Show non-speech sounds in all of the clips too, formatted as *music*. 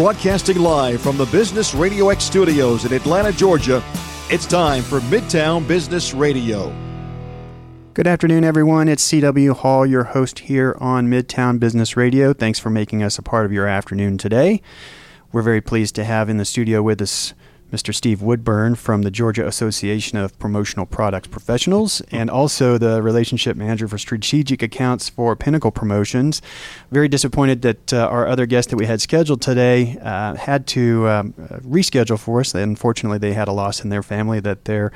Broadcasting live from the Business Radio X studios in Atlanta, Georgia, it's time for Midtown Business Radio. Good afternoon, everyone. It's C.W. Hall, your host here on Midtown Business Radio. Thanks for making us a part of your afternoon today. We're very pleased to have in the studio with us Mr. Steve Woodburn from the Georgia Association of Promotional Products Professionals, and also the Relationship Manager for Strategic Accounts for Pinnacle Promotions. Very disappointed that uh, our other guest that we had scheduled today uh, had to um, reschedule for us. Unfortunately, they had a loss in their family that they're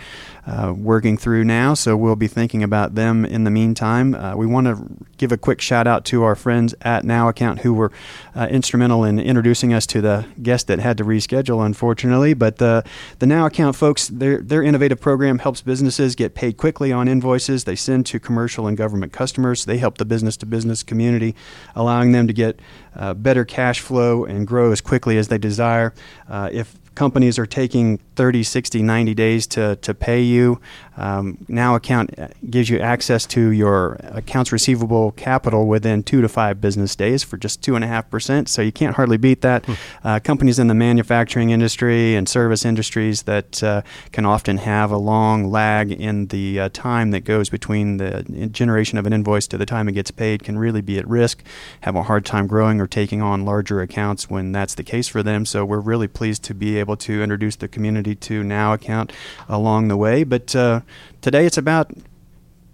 uh, working through now, so we'll be thinking about them in the meantime. Uh, we want to give a quick shout out to our friends at Now Account who were uh, instrumental in introducing us to the guest that had to reschedule, unfortunately, but the the Now Account folks, their their innovative program helps businesses get paid quickly on invoices they send to commercial and government customers. They help the business to business community, allowing them to get uh, better cash flow and grow as quickly as they desire. Uh, if companies are taking 30, 60, 90 days to, to pay you. Um, now account gives you access to your accounts receivable capital within two to five business days for just two and a half percent. So you can't hardly beat that. Hmm. Uh, companies in the manufacturing industry and service industries that uh, can often have a long lag in the uh, time that goes between the generation of an invoice to the time it gets paid can really be at risk, have a hard time growing or taking on larger accounts when that's the case for them. So we're really pleased to be able to introduce the community to Now account along the way. But uh, today it's about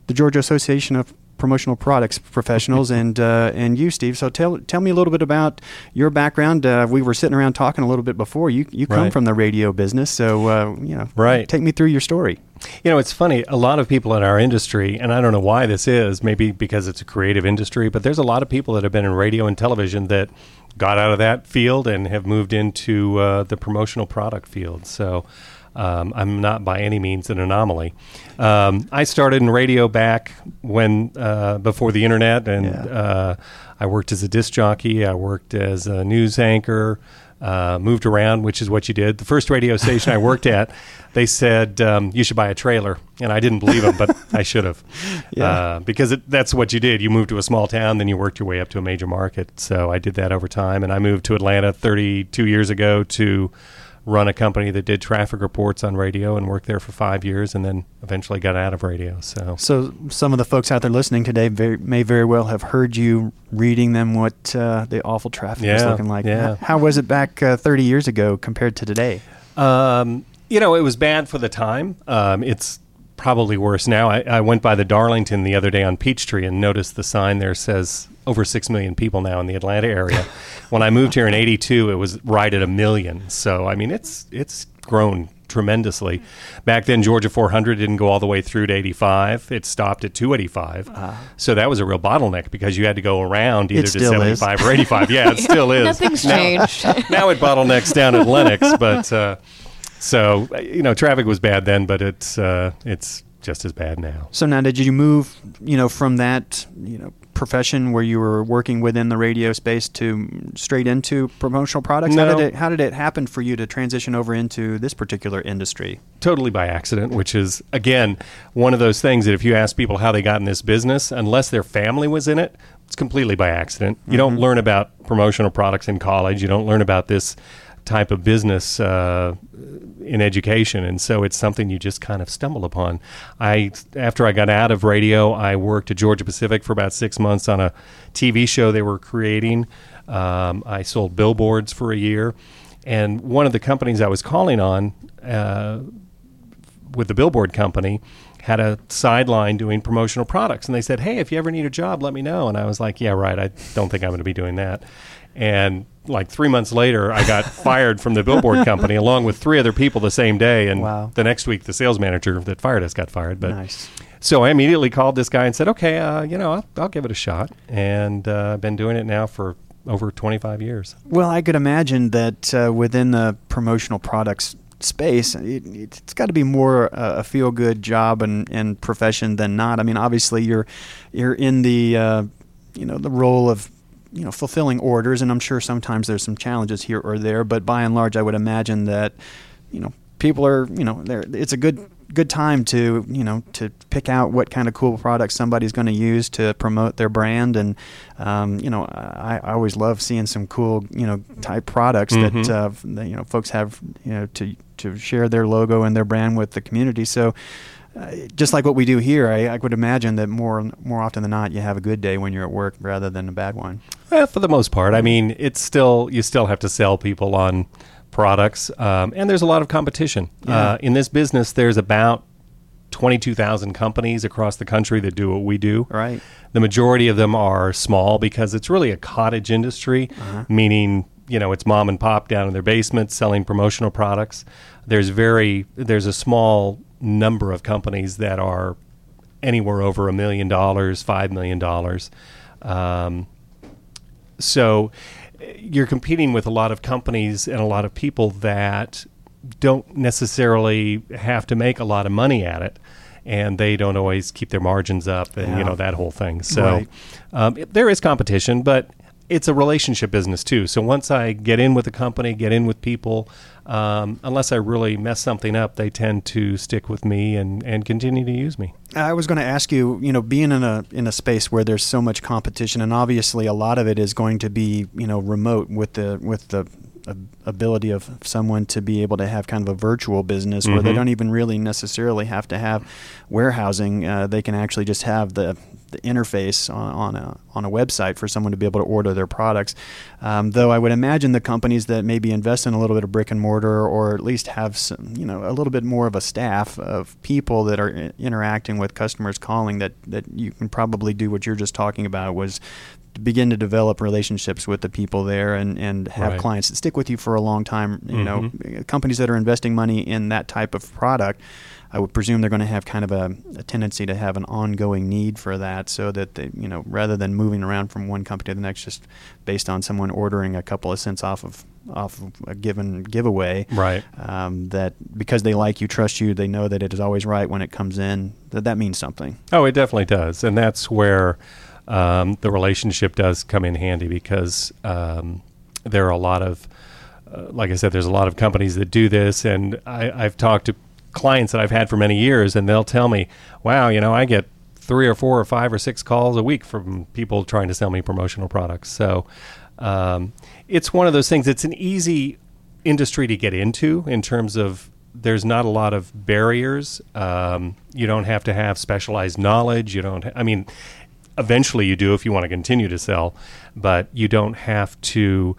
the Georgia Association of promotional products professionals *laughs* and uh, and you Steve. So tell tell me a little bit about your background. Uh, we were sitting around talking a little bit before. You you come right. from the radio business so uh, you know right. take me through your story. You know it's funny. A lot of people in our industry and I don't know why this is maybe because it's a creative industry but there's a lot of people that have been in radio and television that got out of that field and have moved into uh, the promotional product field. So um, I'm not by any means an anomaly. Um, I started in radio back when uh, before the internet, and yeah. uh, I worked as a disc jockey. I worked as a news anchor uh, moved around, which is what you did. The first radio station I worked at, *laughs* they said um, you should buy a trailer, and I didn't believe them, but I should have, *laughs* yeah. uh, because it, that's what you did. You moved to a small town, then you worked your way up to a major market. So I did that over time, and I moved to Atlanta 32 years ago to run a company that did traffic reports on radio and worked there for five years and then eventually got out of radio. So, so some of the folks out there listening today very, may very well have heard you reading them what uh, the awful traffic yeah, was looking like. Yeah. How, how was it back uh, 30 years ago compared to today? Um, you know, it was bad for the time. Um, it's probably worse now. I, I, went by the Darlington the other day on Peachtree and noticed the sign there says over 6 million people now in the Atlanta area. *laughs* when I moved here in 82, it was right at a million. So, I mean, it's it's grown tremendously. Back then, Georgia 400 didn't go all the way through to 85. It stopped at 285. Uh, so that was a real bottleneck because you had to go around either to 75 is. or 85. Yeah, it *laughs* still is. Nothing's now, changed. *laughs* now it bottlenecks down at Lenox, but uh, so you know, traffic was bad then, but it's uh, it's just as bad now. So now, did you move, you know, from that, you know, profession where you were working within the radio space to straight into promotional products? No. How did it how did it happen for you to transition over into this particular industry? Totally by accident, which is again one of those things that if you ask people how they got in this business, unless their family was in it, it's completely by accident. You mm-hmm. don't learn about promotional products in college. You don't learn about this type of business uh, in education, and so it's something you just kind of stumble upon. I after I got out of radio, I worked at Georgia Pacific for about six months on a TV show they were creating. Um, I sold billboards for a year, and one of the companies I was calling on uh, with the billboard company had a sideline doing promotional products. And they said hey if you ever need a job let me know. And i was like yeah right. I don't think i'm going to be doing that. And like three months later, I got *laughs* fired from the billboard company along with three other people the same day. And wow. the next week, the sales manager that fired us got fired. But nice. so I immediately called this guy and said, "Okay, uh, you know, I'll, I'll, give it a shot." And uh, I've been doing it now for over 25 years. Well, I could imagine that uh, within the promotional products space, it, has got to be more uh, a feel good job and, and profession than not. I mean, obviously, you're you're in the uh, you know the role of you know fulfilling orders, and I'm sure sometimes there's some challenges here or there, but by and large, I would imagine that you know people are you know there it's a good good time to you know to pick out what kind of cool products somebody's going to use to promote their brand and um, you know I, I, always love seeing some cool you know type products mm-hmm. that, uh, that you know folks have you know to to share their logo and their brand with the community so uh, just like what we do here, I, I, would imagine that more more often than not, you have a good day when you're at work rather than a bad one. Well, for the most part, I mean, it's still you still have to sell people on products, um, and there's a lot of competition yeah. uh, in this business. There's about 22,000 companies across the country that do what we do. Right. The majority of them are small because it's really a cottage industry, uh-huh. meaning you know it's mom and pop down in their basement selling promotional products. There's very there's a small number of companies that are anywhere over a million dollars, five million dollars. Um, so you're competing with a lot of companies and a lot of people that don't necessarily have to make a lot of money at it and they don't always keep their margins up and yeah. you know that whole thing so right. um, it, there is competition but it's a relationship business too so once i get in with a company get in with people um, unless I really mess something up, they tend to stick with me and, and continue to use me. I was going to ask you, you know, being in a in a space where there's so much competition, and obviously a lot of it is going to be, you know, remote with the with the ability of someone to be able to have kind of a virtual business mm-hmm. where they mm-hmm. don't even really necessarily have to have warehousing. Uh, they can actually just have the the interface on, on, a on a website for someone to be able to order their products. Um, though I would imagine the companies that maybe invest in a little bit of brick and mortar, or at least have some, you know, a little bit more of a staff of people that are interacting with customers calling, that that you can probably do what you're just talking about was begin to develop relationships with the people there and, and have right. clients that stick with you for a long time. You mm-hmm. know, companies that are investing money in that type of product I would presume they're going to have kind of a, a, tendency to have an ongoing need for that, so that they, you know, rather than moving around from one company to the next, just based on someone ordering a couple of cents off of off of a given giveaway, right? Um, that because they like you, trust you, they know that it is always right when it comes in. That that means something. Oh, it definitely does, and that's where um, the relationship does come in handy because um, there are a lot of uh, like I said, there's a lot of companies that do this, and I, I've talked to clients that I've had for many years, and they'll tell me, "Wow, you know, I get three or four or five or six calls a week from people trying to sell me promotional products." So um, it's one of those things. It's an easy industry to get into in terms of there's not a lot of barriers. Um, you don't have to have specialized knowledge. You don't. Ha- I mean, eventually you do if you want to continue to sell, but you don't have to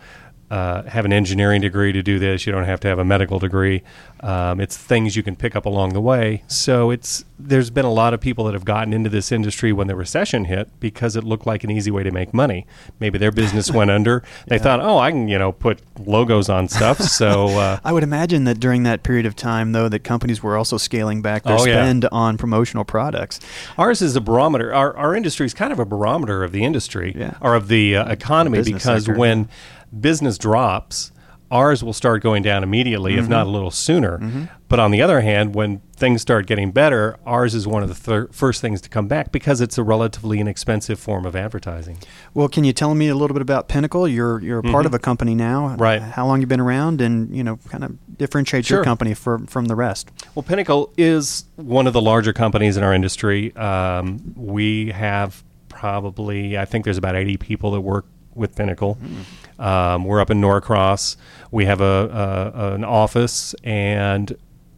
uh, have an engineering degree to do this. You don't have to have a medical degree. Um, it's things you can pick up along the way. So it's there's been a lot of people that have gotten into this industry when the recession hit because it looked like an easy way to make money. Maybe their business *laughs* went under. They yeah. thought, oh, I can you know put logos on stuff. *laughs* So uh, I would imagine that during that period of time, though, that companies were also scaling back their oh, spend yeah. on promotional products. Ours is a barometer. Our our industry is kind of a barometer of the industry yeah. or of the uh, economy because sector. when business drops, ours will start going down immediately, mm-hmm. if not a little sooner. Mm-hmm. But on the other hand, when things start getting better, ours is one of the thir- first things to come back because it's a relatively inexpensive form of advertising. Well, can you tell me a little bit about Pinnacle? You're you're a part mm-hmm. of a company now, right? How long you been around, and you know, kind of differentiate sure. your company from from the rest. Well, Pinnacle is one of the larger companies in our industry. Um, we have probably, I think, there's about 80 people that work with Pinnacle. Mm. Um, we're up in Norcross. We have a, a, an office, and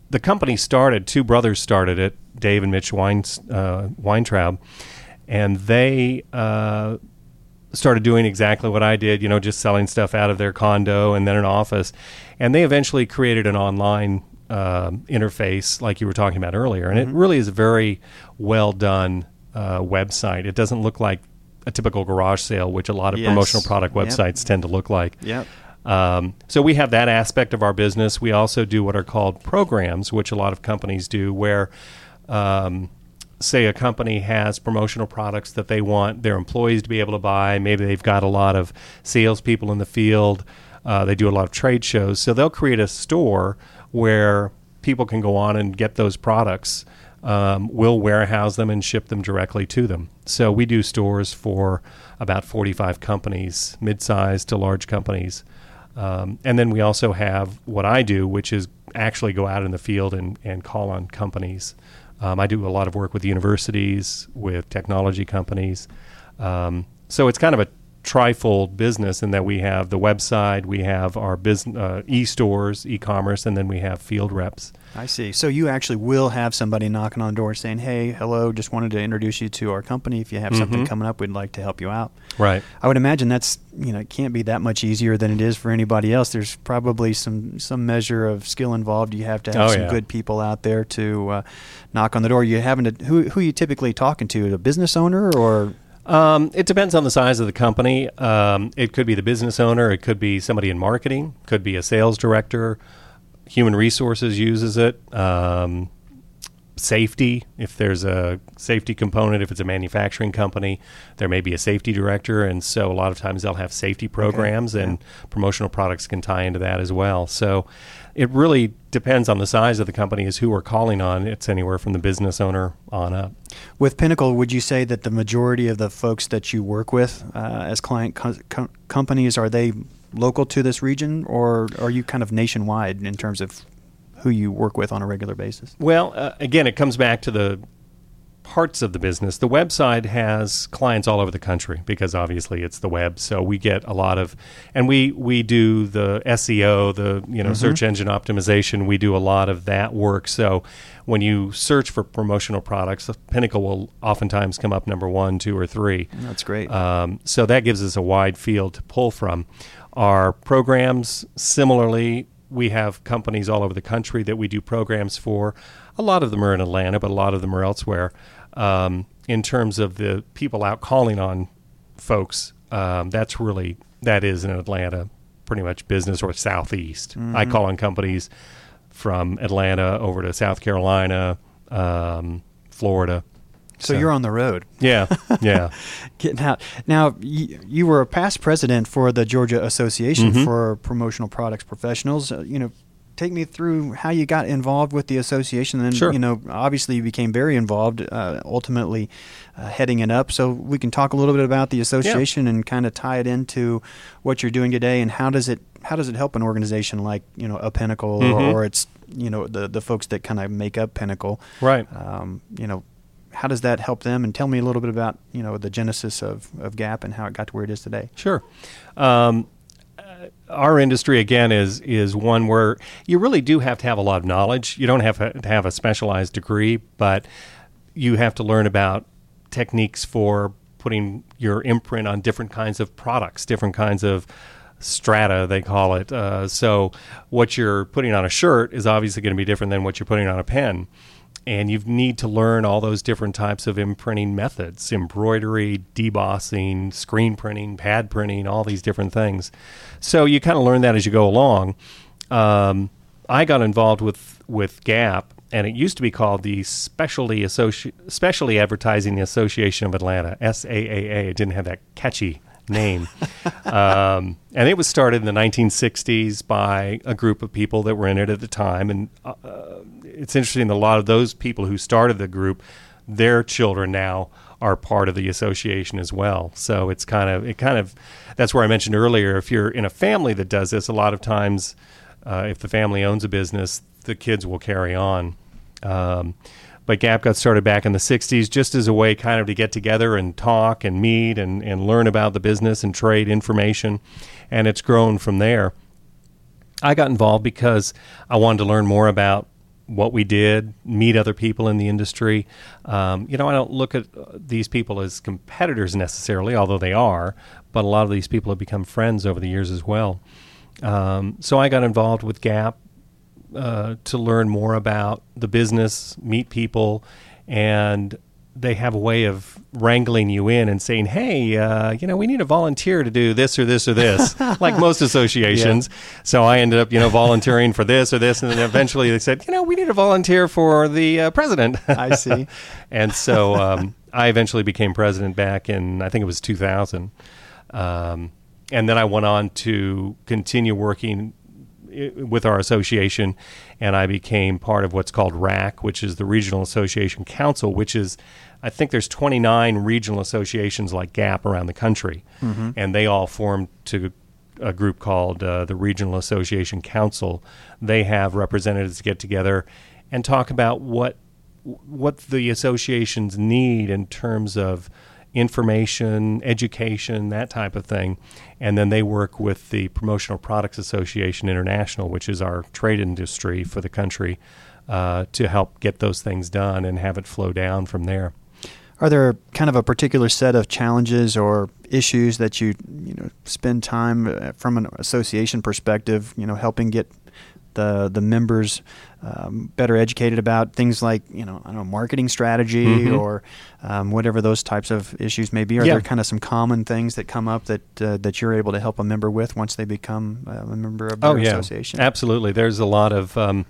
the company started. Two brothers started it, Dave and Mitch Wein, uh, Weintraub, and they uh, started doing exactly what I did. You know, just selling stuff out of their condo and then an office, and they eventually created an online uh, interface, like you were talking about earlier, and mm-hmm. it really is a very well done uh, website. It doesn't look like a typical garage sale, which a lot of yes. promotional product websites yep. tend to look like. Yep. Um, so we have that aspect of our business. We also do what are called programs, which a lot of companies do, where um, say a company has promotional products that they want their employees to be able to buy. Maybe they've got a lot of salespeople in the field. Uh, they do a lot of trade shows, so they'll create a store where people can go on and get those products um, we'll warehouse them and ship them directly to them. So we do stores for about 45 companies, mid-sized to large companies. Um, and then we also have what I do, which is actually go out in the field and, and call on companies. Um, I do a lot of work with universities, with technology companies. Um, so it's kind of a trifold business in that we have the website, we have our business uh, e-stores, e-commerce, and then we have field reps. I see. So you actually will have somebody knocking on the door saying, "Hey, hello, just wanted to introduce you to our company. If you have something Mhm. coming up, we'd like to help you out." Right. I would imagine that's you know it can't be that much easier than it is for anybody else. There's probably some some measure of skill involved. You have to have Oh, some yeah. good people out there to uh, knock on the door. You having to who who are you typically talking to? A business owner or Um, it depends on the size of the company. Um, it could be the business owner. It could be somebody in marketing. Could be a sales director. Human resources uses it. Um, safety, if there's a safety component, if it's a manufacturing company, there may be a safety director, and so a lot of times they'll have safety programs, and promotional products can tie into that as well. So it really depends on the size of the company, is who we're calling on. It's anywhere from the business owner on up. with Pinnacle, would you say that the majority of the folks that you work with uh, as client co- co- companies are they local to this region, or are you kind of nationwide in terms of who you work with on a regular basis? Well, uh, again, it comes back to the parts of the business. The website has clients all over the country because obviously it's the web. So we get a lot of, and we we do the SEO, the you know search engine optimization. We do a lot of that work. So when you search for promotional products, Pinnacle will oftentimes come up number one, two, or three. That's great. Um, so that gives us a wide field to pull from. Our programs, similarly, we have companies all over the country that we do programs for. A lot of them are in Atlanta, but a lot of them are elsewhere. Um, in terms of the people out calling on folks, um, that's really that is in Atlanta, pretty much business or southeast. I call on companies from Atlanta over to South Carolina, um, Florida. So you're on the road. Yeah, yeah. *laughs* Getting out. Now, you, you were a past president for the Georgia Association Mhm. for Promotional Products Professionals. Uh, you know, take me through how you got involved with the association. And, Sure. you know, obviously you became very involved, uh, ultimately uh, heading it up. So we can talk a little bit about the association and kind of tie it into what you're doing today and how does it how does it help an organization like you know a Pinnacle Mhm. or, or it's you know the the folks that kind of make up Pinnacle Right. um, you know, how does that help them? And tell me a little bit about you know the genesis of, of Gap and how it got to where it is today. Sure. Um, uh, our industry again is is one where you really do have to have a lot of knowledge. You don't have to have a specialized degree, but you have to learn about techniques for putting your imprint on different kinds of products, different kinds of strata they call it. Uh, so what you're putting on a shirt is obviously going to be different than what you're putting on a pen. And you need to learn all those different types of imprinting methods embroidery, debossing, screen printing, pad printing, all these different things. So you kind of learn that as you go along. Um, I got involved with, with Gap, and it used to be called the Specialty, Associ- Specialty Advertising Association of Atlanta, SAAA. It didn't have that catchy name. um, and it was started in the 1960s by a group of people that were in it at the time. And uh, it's interesting a lot of those people who started the group, their children now are part of the association as well. So it's kind of it kind of that's where I mentioned earlier. If you're in a family that does this, a lot of times, uh, if the family owns a business, the kids will carry on. Um, but Gap got started back in the 60s just as a way kind of to get together and talk and meet and, and learn about the business and trade information. And it's grown from there. I got involved because I wanted to learn more about what we did, meet other people in the industry. Um, you know, I don't look at uh, these people as competitors necessarily, although they are, but a lot of these people have become friends over the years as well. Um, so I got involved with Gap uh, to learn more about the business, meet people, and they have a way of wrangling you in and saying, "Hey, uh, you know, we need a volunteer to do this or this or this," *laughs* like most associations. So I ended up, you know, volunteering for this or this, and then eventually they said, "You know, we need a volunteer for the uh, president." I see. *laughs* and so um, I eventually became president back in I think it was 2000, um, and then I went on to continue working with our association, and I became part of what's called RAC, which is the Regional Association Council, which is I think there's 29 regional associations like GAP around the country, and they all formed to a group called uh, the Regional Association Council. They have representatives get together and talk about what what the associations need in terms of information, education, that type of thing. And then they work with the Promotional Products Association International, which is our trade industry for the country, uh, to help get those things done and have it flow down from there. Are there kind of a particular set of challenges or issues that you you know spend time uh, from an association perspective, you know, helping get the the members um, better educated about things like you know I don't know marketing strategy mm-hmm. or um, whatever those types of issues may be. Are yeah. there kind of some common things that come up that uh, that you're able to help a member with once they become uh, a member of their oh, yeah. association? Absolutely. There's a lot of um,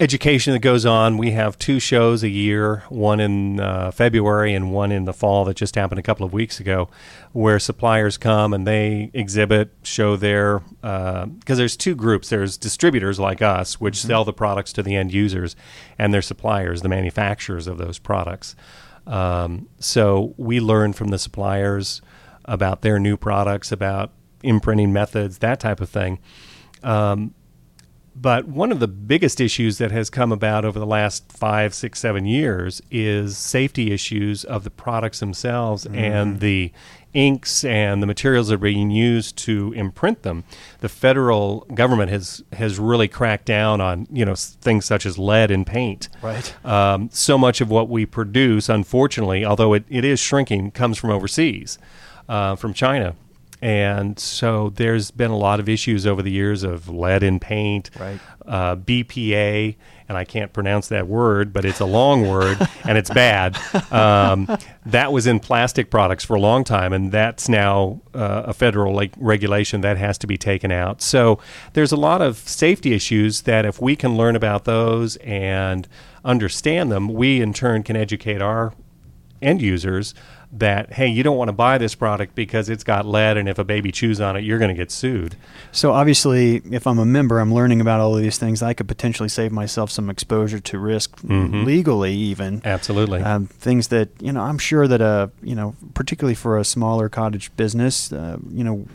education that goes on. We have two shows a year, one in uh, February and one in the fall that just happened a couple of weeks ago, where suppliers come and they exhibit, show their because uh, there's two groups. There's distributors like us, which mm-hmm. sell the products to the end users, and their suppliers, the manufacturers of those products. Um, so we learn from the suppliers about their new products, about imprinting methods, that type of thing. Um, but one of the biggest issues that has come about over the last five, six, seven years is safety issues of the products themselves mm. and the inks and the materials that are being used to imprint them. The federal government has has really cracked down on you know things such as lead in paint. Right. Um, so much of what we produce, unfortunately, although it, it is shrinking, comes from overseas, uh, from China. And so there's been a lot of issues over the years of lead in paint, right. uh, BPA, and I can't pronounce that word, but it's a long word *laughs* and it's bad. Um, that was in plastic products for a long time, and that's now uh, a federal like, regulation that has to be taken out. So there's a lot of safety issues that if we can learn about those and understand them, we in turn can educate our end users that hey you don't want to buy this product because it's got lead and if a baby chews on it you're going to get sued. So obviously if i'm a member i'm learning about all of these things i could potentially save myself some exposure to risk mm-hmm. legally even. Absolutely. Um, things that you know i'm sure that uh you know particularly for a smaller cottage business uh, you know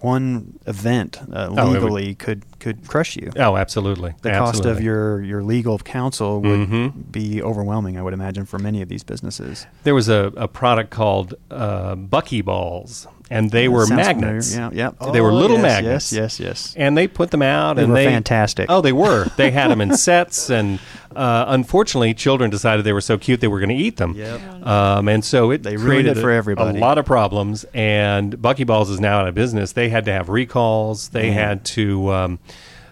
one event uh, legally oh, would, could could crush you. Oh, absolutely. The absolutely. cost of your your legal counsel would mm-hmm. be overwhelming. I would imagine for many of these businesses. There was a, a product called uh, Buckyballs, and they were magnets. Familiar. Yeah, yeah. Oh, they were little yes, magnets. Yes, yes, yes. And they put them out, they and were they fantastic. Oh, they were. *laughs* They had them in sets, and uh, unfortunately, children decided they were so cute they were going to eat them. Yep. Um, and so it they created it for everybody. a lot of problems. And Buckyballs is now out of business. They had to have recalls. They mm. had to um,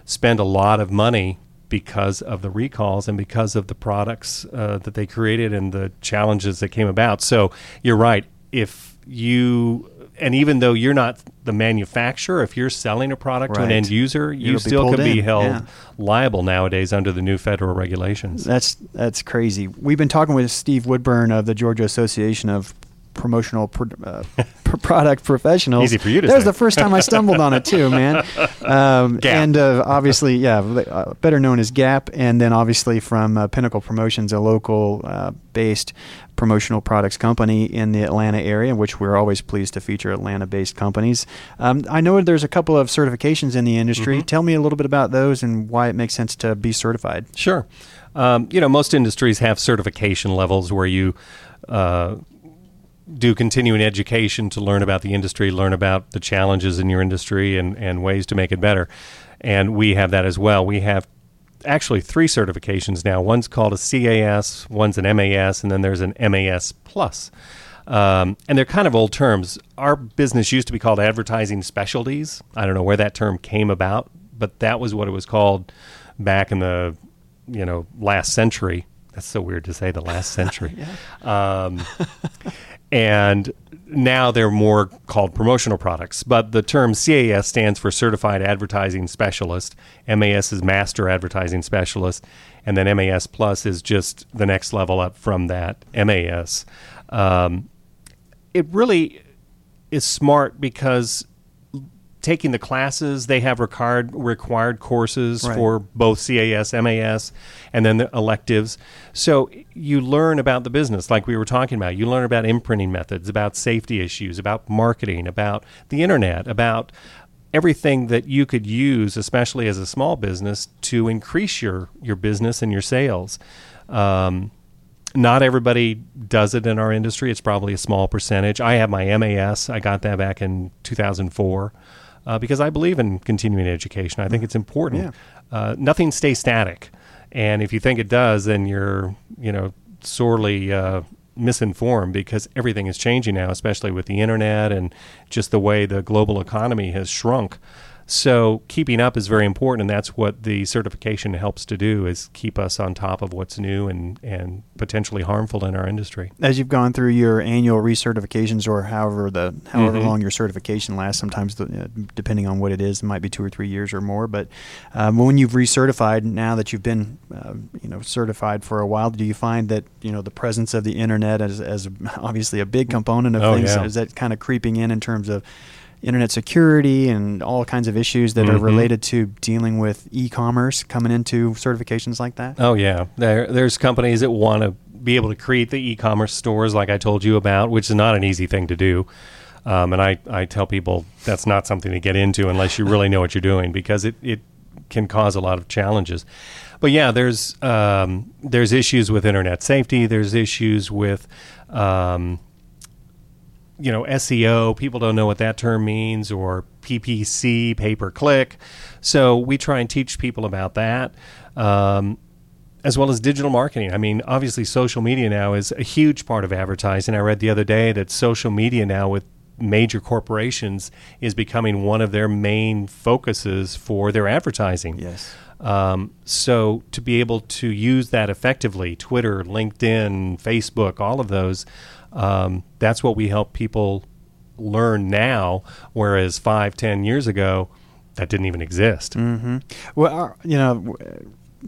spend a lot of money because of the recalls and because of the products uh, that they created and the challenges that came about. So you're right. If you and even though you're not the manufacturer, if you're selling a product right. to an end user, you It'll still could be held yeah. liable nowadays under the new federal regulations. That's that's crazy. We've been talking with Steve Woodburn of the Georgia Association of promotional pro, uh, *laughs* product professionals. Easy for you to That say. was the first time I stumbled on it too, *laughs* man. Um, and uh, obviously, yeah, uh, better known as Gap, and then obviously from uh, Pinnacle Promotions, a local uh, based promotional products company in the Atlanta area, which we're always pleased to feature Atlanta-based companies. Um, I know there's a couple of certifications in the industry. Mm-hmm. Tell me a little bit about those and why it makes sense to be certified. Sure. Um, you know, most industries have certification levels where you uh, do continuing education to learn about the industry, learn about the challenges in your industry, and, and ways to make it better. And we have that as well. We have actually three certifications now. One's called a CAS, one's an MAS, and then there's an MAS Plus. Um, and they're kind of old terms. Our business used to be called Advertising Specialties. I don't know where that term came about, but that was what it was called back in the you know last century. That's so weird to say the last century. *laughs* um, and now they're more called promotional products. But the term CAS stands for Certified Advertising Specialist. MAS is Master Advertising Specialist, and then MAS Plus is just the next level up from that MAS. Um, it really is smart because taking the classes. They have required required courses right. for both CAS, MAS, and then the electives. So you learn about the business, like we were talking about. You learn about imprinting methods, about safety issues, about marketing, about the internet, about everything that you could use, especially as a small business, to increase your your business and your sales. Um, not everybody does it in our industry. It's probably a small percentage. I have my MAS. I got that back in 2004 uh, because I believe in continuing education. I think it's important. Yeah. Uh, nothing stays static, and if you think it does, then you're you know sorely uh, misinformed because everything is changing now, especially with the internet and just the way the global economy has shrunk. So keeping up is very important, and that's what the certification helps to do: is keep us on top of what's new and and potentially harmful in our industry. As you've gone through your annual recertifications, or however the however Mhm. long your certification lasts, sometimes the, uh, depending on what it is, it might be two or three years or more. But um, when you've recertified, now that you've been uh, you know certified for a while, do you find that you know the presence of the internet as, as obviously a big component of Oh, things yeah. is that kind of creeping in in terms of internet security and all kinds of issues that are Mhm. related to dealing with e-commerce coming into certifications like that? Oh yeah, there there's companies that want to be able to create the e-commerce stores like I told you about, which is not an easy thing to do. Um, and I, I tell people that's not something to get into unless you really know what you're doing because it, it can cause a lot of challenges. But yeah, there's um, there's issues with internet safety. There's issues with um, you know SEO. People don't know what that term means, or PPC, pay per click. So we try and teach people about that, um, as well as digital marketing. I mean, obviously, social media now is a huge part of advertising. I read the other day that social media now with major corporations is becoming one of their main focuses for their advertising. Yes. Um, so to be able to use that effectively, Twitter, LinkedIn, Facebook, all of those, um, that's what we help people learn now. Whereas five, ten years ago, that didn't even exist. Mm-hmm. Well, our, you know,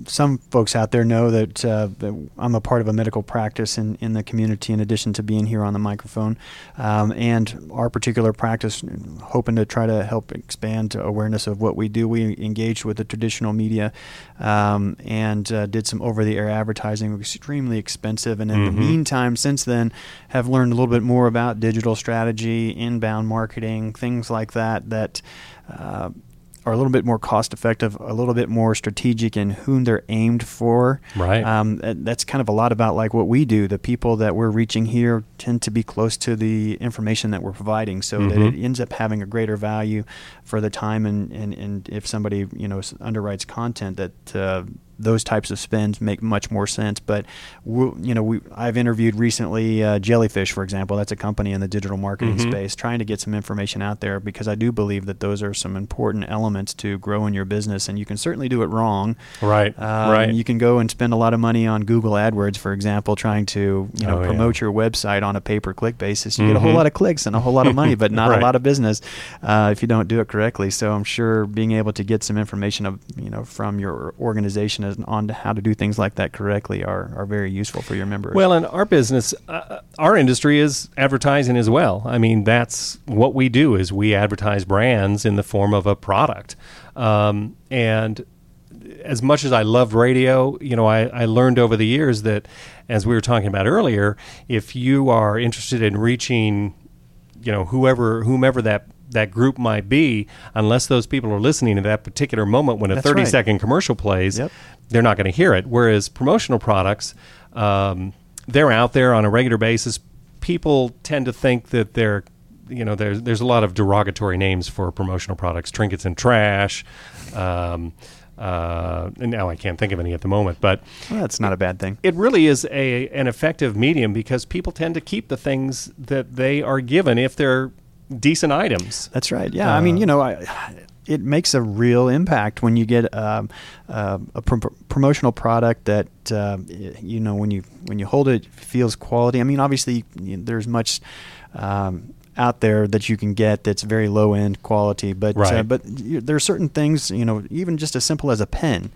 some folks out there know that, uh, that I'm a part of a medical practice in, in the community, in addition to being here on the microphone. Um, and our particular practice, hoping to try to help expand awareness of what we do, we engaged with the traditional media um, and uh, did some over the air advertising, extremely expensive. And in the Mhm. meantime, since then, have learned a little bit more about digital strategy, inbound marketing, things like that, that uh, are a little bit more cost effective, a little bit more strategic in whom they're aimed for. Right. Um, that's kind of a lot about like what we do. The people that we're reaching here tend to be close to the information that we're providing, so that Mhm. it ends up having a greater value for the time. And, and, and if somebody you know underwrites content, that uh, those types of spends make much more sense. But you know, we I've interviewed recently uh, Jellyfish, for example. That's a company in the digital marketing Mhm. space, trying to get some information out there because I do believe that those are some important elements to growing your business, and you can certainly do it wrong. right. Um, right. You can go and spend a lot of money on Google AdWords, for example, trying to you know Oh, yeah. promote your website on a pay per click basis. You get a whole Mhm. lot of clicks and a whole lot of money, but *laughs* not Right. a lot of business uh, if you don't do it correctly. So I'm sure being able to get some information of you know from your organization as- on to how to do things like that correctly are, are very useful for your members. Well, in our business, uh, our industry is advertising as well. I mean, that's what we do is we advertise brands in the form of a product. Um, and as much as I loved radio, you know, I, I learned over the years that, as we were talking about earlier, if you are interested in reaching, you know, whoever whomever that that group might be, unless those people are listening at that particular moment when a That's thirty right. second commercial plays, Yep. they're not going to hear it. Whereas promotional products, um, they're out there on a regular basis. People tend to think that they're, you know, there's there's a lot of derogatory names for promotional products, trinkets and trash. Um, uh, and now I can't think of any at the moment, but Well, that's not a bad thing. it really is a an effective medium because people tend to keep the things that they are given if they're decent items. That's right. Yeah, I mean, Uh, you know, I, it makes a real impact when you get um, uh, a pr- promotional product that uh, you know when you when you hold it, it feels quality. I mean, obviously, y- there's much. Um, out there that you can get that's very low end quality but uh, Right. but there are certain things you know even just as simple as a pen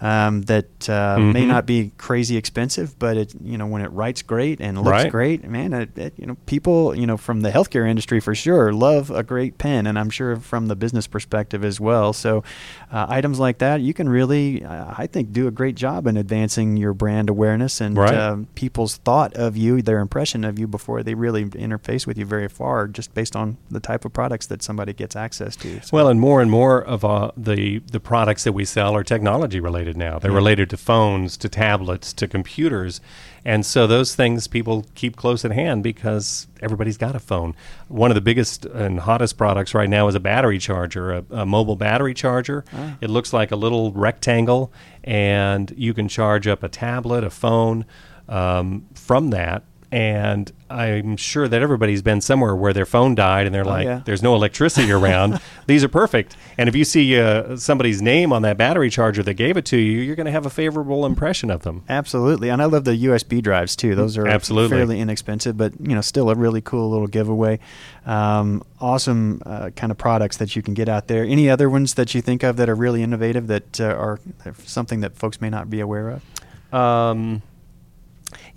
um, that uh, may Mhm. not be crazy expensive, but it you know when it writes great and looks Right. great, man, it, it, you know people you know from the healthcare industry for sure love a great pen, and I'm sure from the business perspective as well. So uh, items like that, you can really, uh, I think, do a great job in advancing your brand awareness and Right. um, people's thought of you, their impression of you before they really interface with you very far, just based on the type of products that somebody gets access to. So- Well, and more and more of uh, the the products that we sell are technology related now. They're related to phones, to tablets, to computers, and so those things people keep close at hand because everybody's got a phone. One of the biggest and hottest products right now is a battery charger, a, a mobile battery charger. Ah. It looks like a little rectangle, and you can charge up a tablet, a phone um, from that. And I'm sure that everybody's been somewhere where their phone died, and they're like, yeah. "There's no electricity around. *laughs* These are perfect." And if you see uh, somebody's name on that battery charger that gave it to you, you're going to have a favorable impression of them. Absolutely, and I love the USB drives too. Those are Absolutely. fairly inexpensive, but you know, still a really cool little giveaway. Um, awesome uh, kind of products that you can get out there. Any other ones that you think of that are really innovative that uh, are something that folks may not be aware of? Um,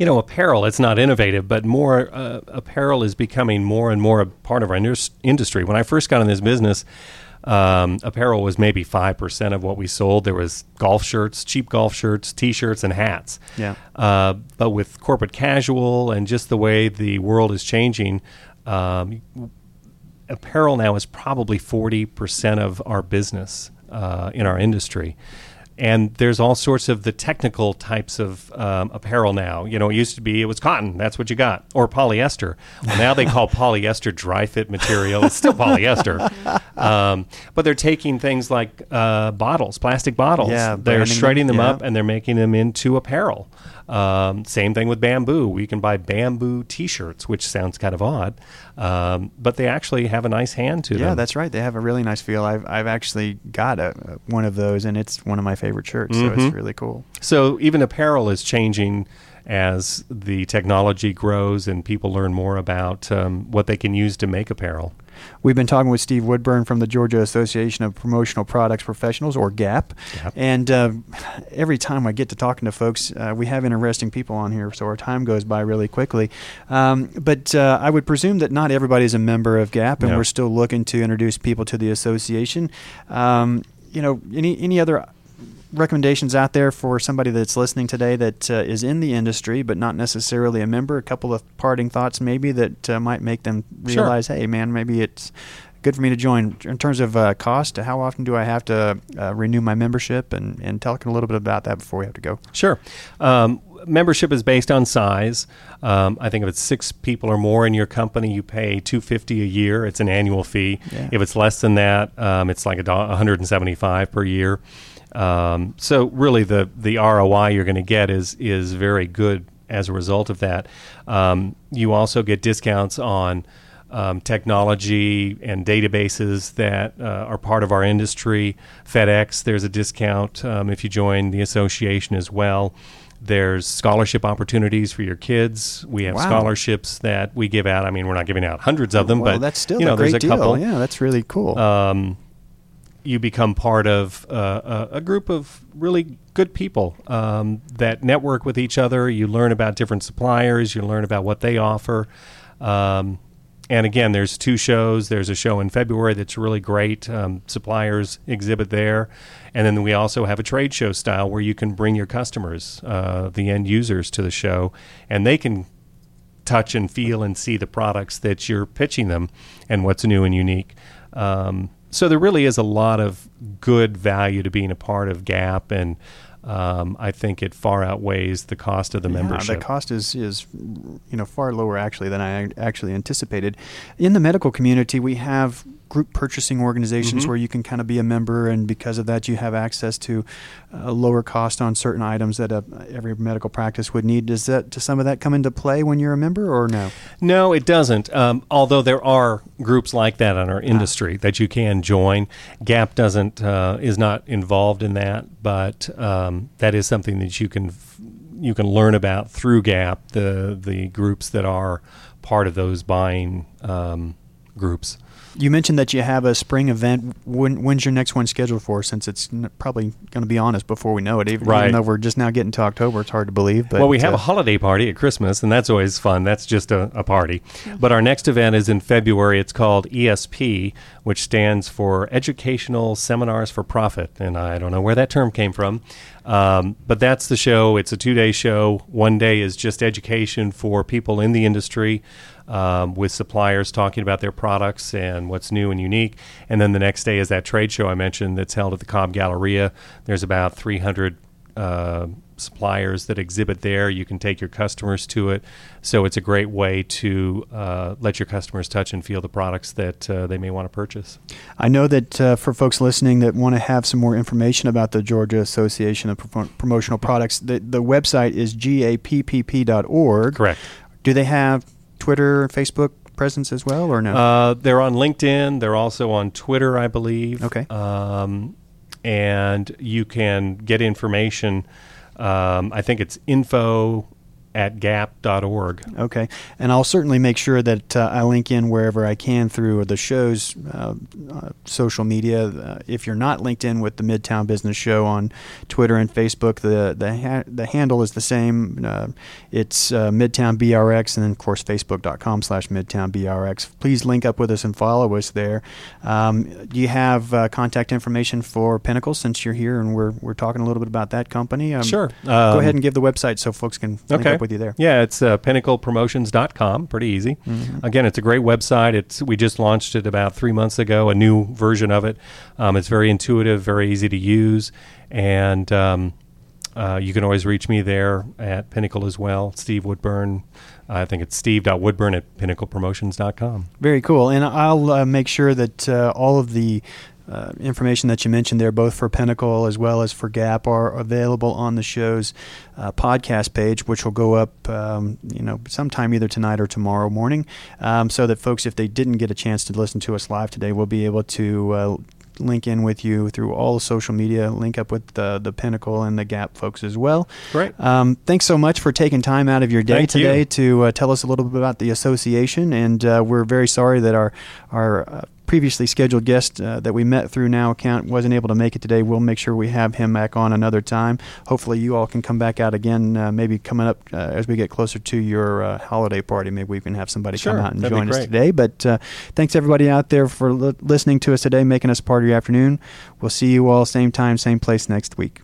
you know, apparel, it's not innovative, but more uh, apparel is becoming more and more a part of our indus- industry. When I first got in this business, um, apparel was maybe 5% of what we sold. There was golf shirts, cheap golf shirts, t-shirts, and hats. Yeah. Uh, but with corporate casual and just the way the world is changing, um, apparel now is probably 40% of our business uh, in our industry. And there's all sorts of the technical types of um, apparel now. You know, it used to be it was cotton, that's what you got, or polyester. Well, now they call polyester dry fit material. It's still polyester. *laughs* Um, but they're taking things like uh, bottles, plastic bottles. Yeah, they're shredding them, yeah. up and they're making them into apparel. Um, same thing with bamboo. We can buy bamboo T-shirts, which sounds kind of odd, um, but they actually have a nice hand to them. Yeah, that's right. They have a really nice feel. I've I've actually got a, a- one of those, and it's one of my favorite shirts. So Mhm. it's really cool. So even apparel is changing as the technology grows and people learn more about um, what they can use to make apparel. We've been talking with Steve Woodburn from the Georgia Association of Promotional Products Professionals, or GAP. Gap. And uh, every time I get to talking to folks, uh, we have interesting people on here, so our time goes by really quickly. Um, but uh, I would presume that not everybody is a member of GAP, and No. we're still looking to introduce people to the association. Um, you know, any any other recommendations out there for somebody that's listening today that uh, is in the industry but not necessarily a member? A couple of parting thoughts maybe that uh, might make them Sure. realize, hey, man, maybe it's good for me to join. In terms of uh, cost, how often do I have to uh, renew my membership? And, and talk a little bit about that before we have to go. Sure. Um, membership is based on size. Um, I think if it's six people or more in your company, you pay two fifty a year. It's an annual fee. Yeah. If it's less than that, um, it's like a do- 175 per year. Um, so really, the the ROI you're going to get is is very good as a result of that. Um, you also get discounts on um, technology and databases that uh, are part of our industry. FedEx, there's a discount um, if you join the association as well. There's scholarship opportunities for your kids. We have Wow. scholarships that we give out. I mean, we're not giving out hundreds of them, well, but that's still you know, a great there's a deal. couple Yeah, that's really cool. You become part of uh, a, a group of really good people um, that network with each other. You learn about different suppliers. You learn about what they offer. Um, and again, there's two shows. There's a show in February that's really great. Um, suppliers exhibit there, and then we also have a trade show style where you can bring your customers, uh, the end users, to the show, and they can touch and feel and see the products that you're pitching them and what's new and unique. Um, so there really is a lot of good value to being a part of Gap, and um, I think it far outweighs the cost of the Yeah, membership. the cost is is you know far lower actually than I actually anticipated. In the medical community, we have group purchasing organizations Mhm. where you can kind of be a member, and because of that, you have access to a lower cost on certain items that uh every medical practice would need. Does that does some of that come into play when you're a member, or no? No, it doesn't. Um, although there are groups like that in our industry that you can join. Gap doesn't uh, is not involved in that, but um, that is something that you can f- you can learn about through Gap. The the groups that are part of those buying um, groups. You mentioned that you have a spring event. When, when's your next one scheduled for? Since it's n- probably going to be on us before we know it. Even, Right. even though we're just now getting to October, it's hard to believe. But well, we have uh, a holiday party at Christmas, and that's always fun. That's just a, a party. But our next event is in February. It's called ESP, which stands for Educational Seminars for Profit. And I don't know where that term came from. Um, but that's the show. It's a two day show. One day is just education for people in the industry. Um, with suppliers talking about their products and what's new and unique. And then the next day is that trade show I mentioned that's held at the Cobb Galleria. There's about 300 uh, suppliers that exhibit there. You can take your customers to it. So it's a great way to uh, let your customers touch and feel the products that uh, they may want to purchase. I know that uh, for folks listening that want to have some more information about the Georgia Association of Pro- Promotional Products, the, the website is gappp.org. Correct. Do they have Twitter, Facebook presence as well, or no? Uh, they're on LinkedIn. They're also on Twitter, I believe. Okay. Um, and you can get information. Um, I think it's info at gap.org. Okay, and I'll certainly make sure that uh, I link in wherever I can through the show's uh, uh, social media. Uh, if you're not linked in with the Midtown Business Show on Twitter and Facebook, the the ha- the handle is the same. Uh, it's uh, Midtown BRX, and then of course Facebook.com/slash Midtown BRX. Please link up with us and follow us there. Um, do you have uh, contact information for Pinnacle since you're here and we're we're talking a little bit about that company? Um, Sure. Go Um, ahead and give the website so folks can Okay. Up with you there. Yeah, it's uh, pinnaclepromotions.com. Pretty easy. Again, it's a great website. It's we just launched it about three months ago, a new version of it. Um, it's very intuitive, very easy to use, and um, uh, you can always reach me there at Pinnacle as well. Steve Woodburn. I think it's steve.woodburn at pinnaclepromotions.com. Very cool. And I'll uh, make sure that uh, all of the uh, information that you mentioned there, both for Pinnacle as well as for Gap, are available on the show's uh, podcast page, which will go up, um, you know, sometime either tonight or tomorrow morning, um, so that folks, if they didn't get a chance to listen to us live today, will be able to. Uh, Link in with you through all the social media. Link up with the the Pinnacle and the Gap folks as well. Great. Um, thanks so much for taking time out of your day Thank you. today to uh, tell us a little bit about the association. And uh, we're very sorry that our our uh, previously scheduled guest uh, that we met through Now Account wasn't able to make it today. We'll make sure we have him back on another time. Hopefully, you all can come back out again. Uh, maybe coming up uh, as we get closer to your uh, holiday party. Maybe we can have somebody Sure, come out and join us today. But uh, thanks everybody out there for li- listening to us today, making us part of your afternoon. We'll see you all same time, same place next week.